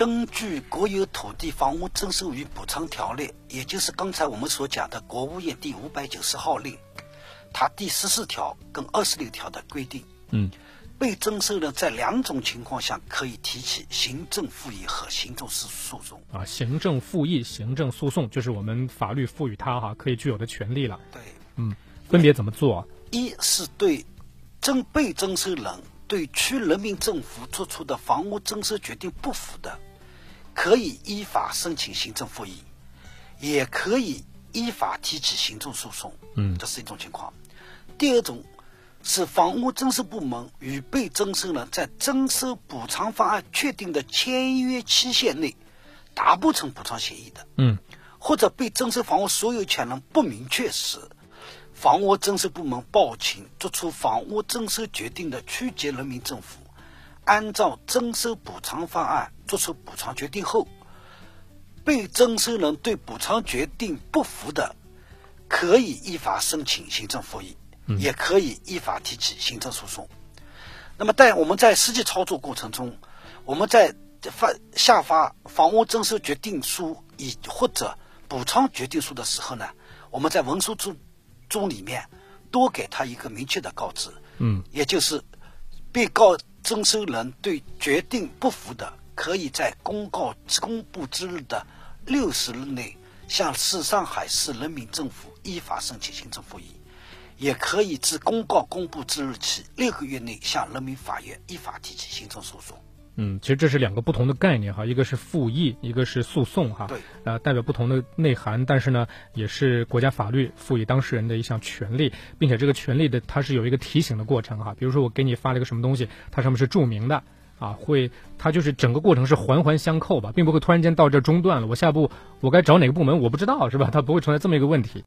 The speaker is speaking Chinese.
根据《国有土地房屋征收与补偿条例》，也就是刚才我们所讲的国务院第五百九十号令，它第十四条跟二十六条的规定，嗯，被征收人在两种情况下可以提起行政复议和行政诉诉讼。啊，行政复议、行政诉讼就是我们法律赋予他哈可以具有的权利了。对，嗯，分别怎么做？一是对征被征收人对区人民政府作出的房屋征收决定不服的，可以依法申请行政复议，也可以依法提起行政诉讼。嗯这是一种情况。第二种是房屋征收部门与被征收人在征收补偿方案确定的签约期限内达不成补偿协议的。嗯或者被征收房屋所有权人不明确时，房屋征收部门报请作出房屋征收决定的区级人民政府，按照征收补偿方案作出补偿决定后，被征收人对补偿决定不服的，可以依法申请行政复议，也可以依法提起行政诉讼。那么，在我们在实际操作过程中，我们在发下发房屋征收决定书以或者补偿决定书的时候呢，我们在文书中中里面多给他一个明确的告知，嗯。也就是被告征收人对决定不服的，可以在公告公布之日的六十日内向市上海市人民政府依法申请行政复议，也可以自公告公布之日起六个月内向人民法院依法提起行政诉讼。嗯，其实这是两个不同的概念哈，一个是复议，一个是诉讼哈。对，呃，代表不同的内涵，但是呢，也是国家法律赋予当事人的一项权利，并且这个权利的它是有一个提醒的过程哈。比如说我给你发了一个什么东西，它上面是注明的啊，会它就是整个过程是环环相扣吧，并不会突然间到这中断了，我下一步我该找哪个部门我不知道是吧？它不会存在这么一个问题。